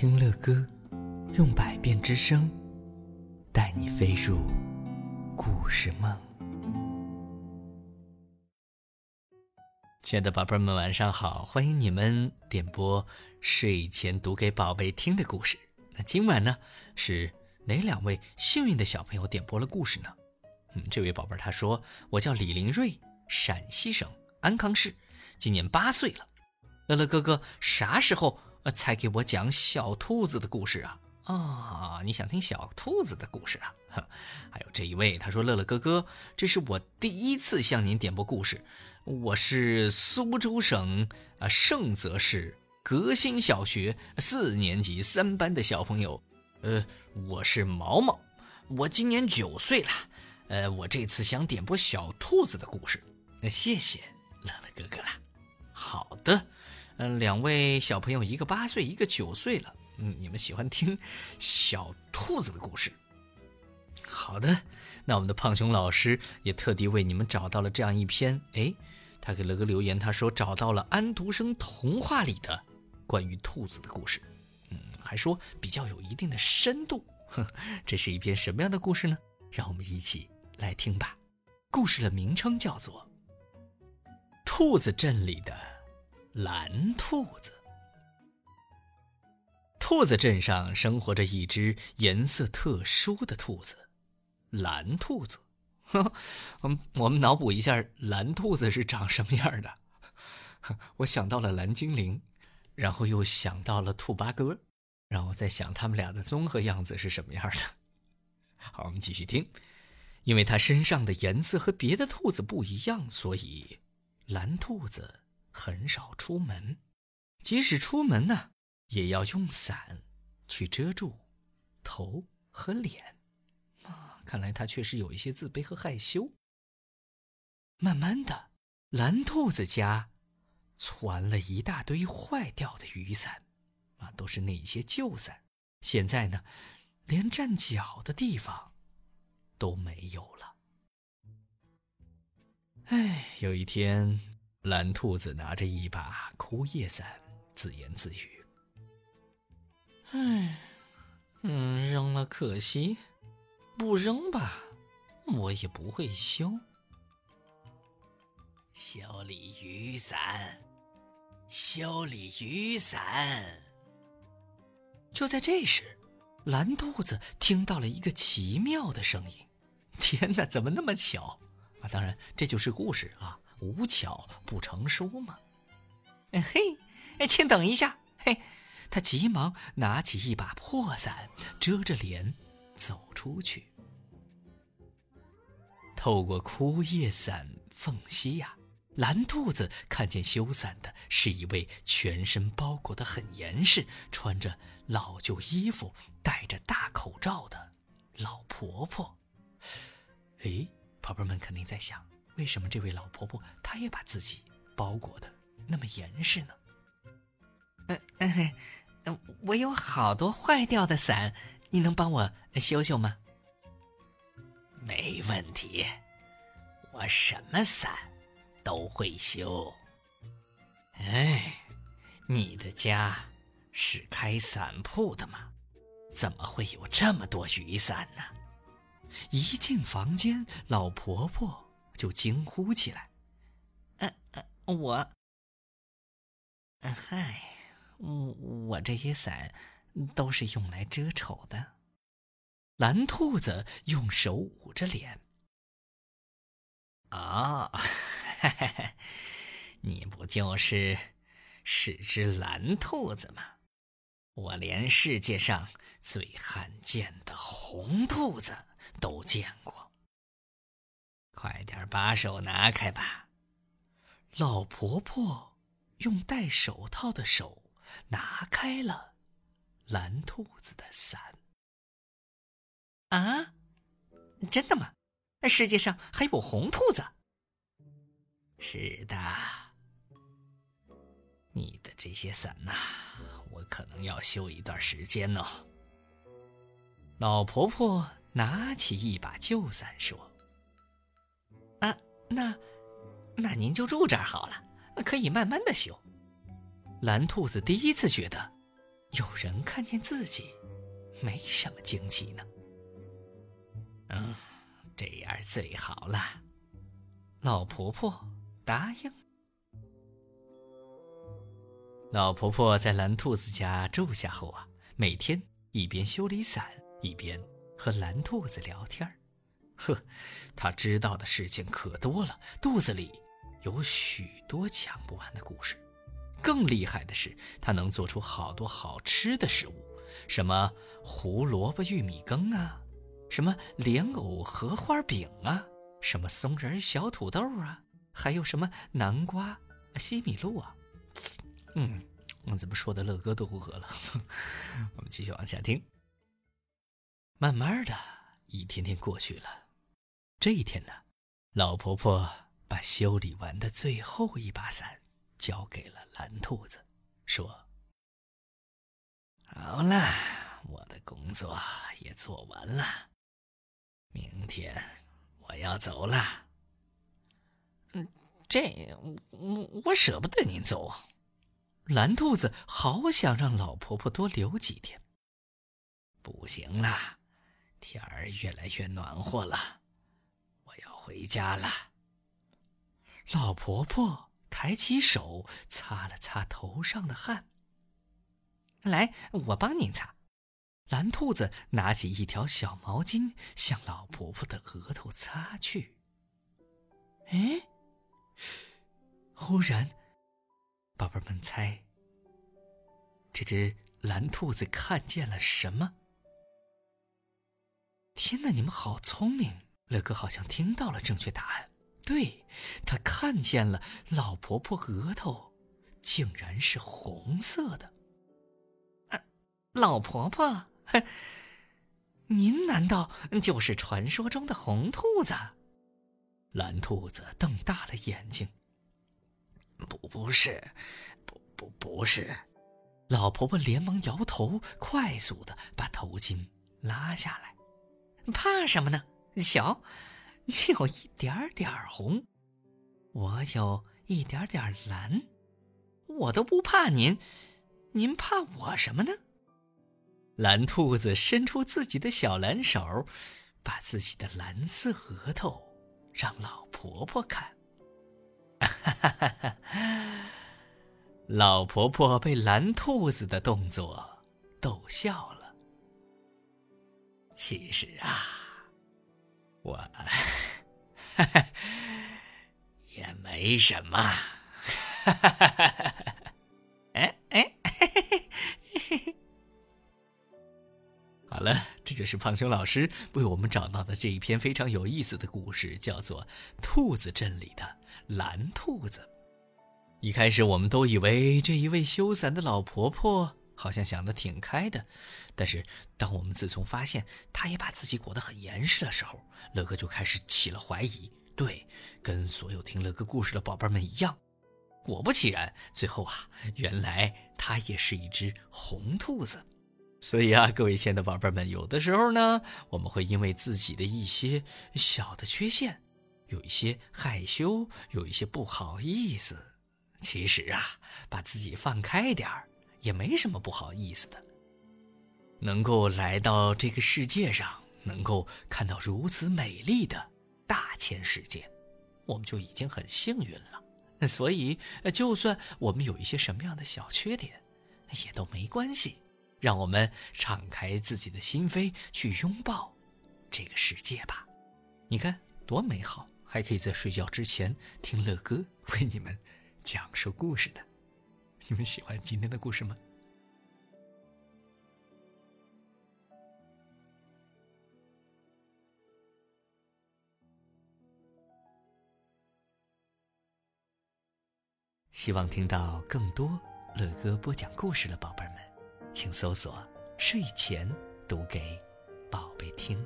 听乐歌，用百变之声，带你飞入故事梦。亲爱的宝贝们，晚上好！欢迎你们点播睡前读给宝贝听的故事。那今晚呢，是哪两位幸运的小朋友点播了故事呢？嗯，这位宝贝他说：“我叫李林瑞，陕西省安康市，今年八岁了。乐乐哥哥，啥时候才给我讲小兔子的故事啊？啊，你想听小兔子的故事啊？还有这一位，他说：乐乐哥哥，这是我第一次向您点播故事。我是苏州省啊盛泽市革新小学四年级三班的小朋友。呃，我是毛毛，我今年九岁了。”呃，我这次想点播小兔子的故事，那谢谢乐乐哥哥啦。好的，嗯，两位小朋友，一个八岁，一个九岁了，嗯，你们喜欢听小兔子的故事？好的，那我们的胖熊老师也特地为你们找到了这样一篇，哎，他给了个留言，他说找到了安徒生童话里的关于兔子的故事，嗯，还说比较有一定的深度。哼，这是一篇什么样的故事呢？让我们一起。来听吧，故事的名称叫做《兔子镇里的蓝兔子》。兔子镇上生活着一只颜色特殊的兔子——蓝兔子。我们我们脑补一下，蓝兔子是长什么样的？我想到了蓝精灵，然后又想到了兔八哥，然后再想他们俩的综合样子是什么样的。好，我们继续听。因为它身上的颜色和别的兔子不一样，所以蓝兔子很少出门。即使出门呢，也要用伞去遮住头和脸。啊，看来他确实有一些自卑和害羞。慢慢的，蓝兔子家攒了一大堆坏掉的雨伞，啊，都是那些旧伞。现在呢，连站脚的地方。都没有了。哎，有一天，蓝兔子拿着一把枯叶伞，自言自语：“哎，嗯，扔了可惜，不扔吧，我也不会修。修理雨伞，修理雨伞。”就在这时，蓝兔子听到了一个奇妙的声音。天哪，怎么那么巧啊？当然，这就是故事啊，无巧不成书嘛。嘿，哎，请等一下。嘿，他急忙拿起一把破伞，遮着脸走出去。透过枯叶伞缝隙呀，蓝兔子看见修伞的是一位全身包裹得很严实、穿着老旧衣服、戴着大口罩的老婆婆。哎，宝贝们肯定在想，为什么这位老婆婆她也把自己包裹的那么严实呢？嗯嗯嗯，我有好多坏掉的伞，你能帮我修修吗？没问题，我什么伞都会修。哎，你的家是开伞铺的吗？怎么会有这么多雨伞呢？一进房间，老婆婆就惊呼起来：“呃呃，我……嗨，我我这些伞都是用来遮丑的。”蓝兔子用手捂着脸：“啊，你不就是是只蓝兔子吗？我连世界上最罕见的红兔子。”都见过，快点把手拿开吧！老婆婆用戴手套的手拿开了蓝兔子的伞。啊，真的吗？世界上还有红兔子？是的，你的这些伞呐，我可能要修一段时间哦。老婆婆。拿起一把旧伞说：“啊，那，那您就住这儿好了，可以慢慢的修。”蓝兔子第一次觉得有人看见自己，没什么惊奇呢。嗯，这样最好了。老婆婆答应。老婆婆在蓝兔子家住下后啊，每天一边修理伞，一边和蓝兔子聊天呵，他知道的事情可多了，肚子里有许多讲不完的故事。更厉害的是，他能做出好多好吃的食物，什么胡萝卜玉米羹啊，什么莲藕荷花饼啊，什么松仁小土豆啊，还有什么南瓜西米露啊。嗯，我怎么说的乐哥都不饿了？我们继续往下听。慢慢的一天天过去了，这一天呢，老婆婆把修理完的最后一把伞交给了蓝兔子，说：“好了，我的工作也做完了，明天我要走了。嗯，这我我舍不得您走。”蓝兔子好想让老婆婆多留几天。不行了，天儿越来越暖和了，回家了。老婆婆抬起手擦了擦头上的汗。来，我帮您擦。蓝兔子拿起一条小毛巾，向老婆婆的额头擦去。哎，忽然。宝贝们猜，这只蓝兔子看见了什么？天哪，你们好聪明！乐哥好像听到了正确答案。对，他看见了老婆婆额头竟然是红色的。啊，老婆婆，您难道就是传说中的红兔子？蓝兔子瞪大了眼睛。不，不是，不，不，不是。老婆婆连忙摇头，快速的把头巾拉下来。怕什么呢？瞧，有一点点红，我有一点点蓝，我都不怕您，您怕我什么呢？蓝兔子伸出自己的小蓝手，把自己的蓝色额头让老婆婆看。哈哈哈哈老婆婆被蓝兔子的动作逗笑了。其实啊，我也没什么。哈哈哈哈哈！哎哎，好了，这就是胖熊老师为我们找到的这一篇非常有意思的故事，叫做《兔子镇里的蓝兔子》。一开始我们都以为这一位修伞的老婆婆好像想得挺开的，但是当我们自从发现他也把自己裹得很严实的时候，乐哥就开始起了怀疑。对，跟所有听乐哥故事的宝贝们一样，果不其然，最后啊，原来他也是一只红兔子。所以啊，各位亲爱的宝贝们，有的时候呢，我们会因为自己的一些小的缺陷，有一些害羞，有一些不好意思。其实啊，把自己放开点儿也没什么不好意思的。能够来到这个世界上，能够看到如此美丽的大千世界，我们就已经很幸运了。所以，就算我们有一些什么样的小缺点，也都没关系。让我们敞开自己的心扉，去拥抱这个世界吧。你看多美好，还可以在睡觉之前听乐哥为你们。讲述故事的，你们喜欢今天的故事吗？希望听到更多乐哥播讲故事的宝贝们，请搜索“睡前读给宝贝听”。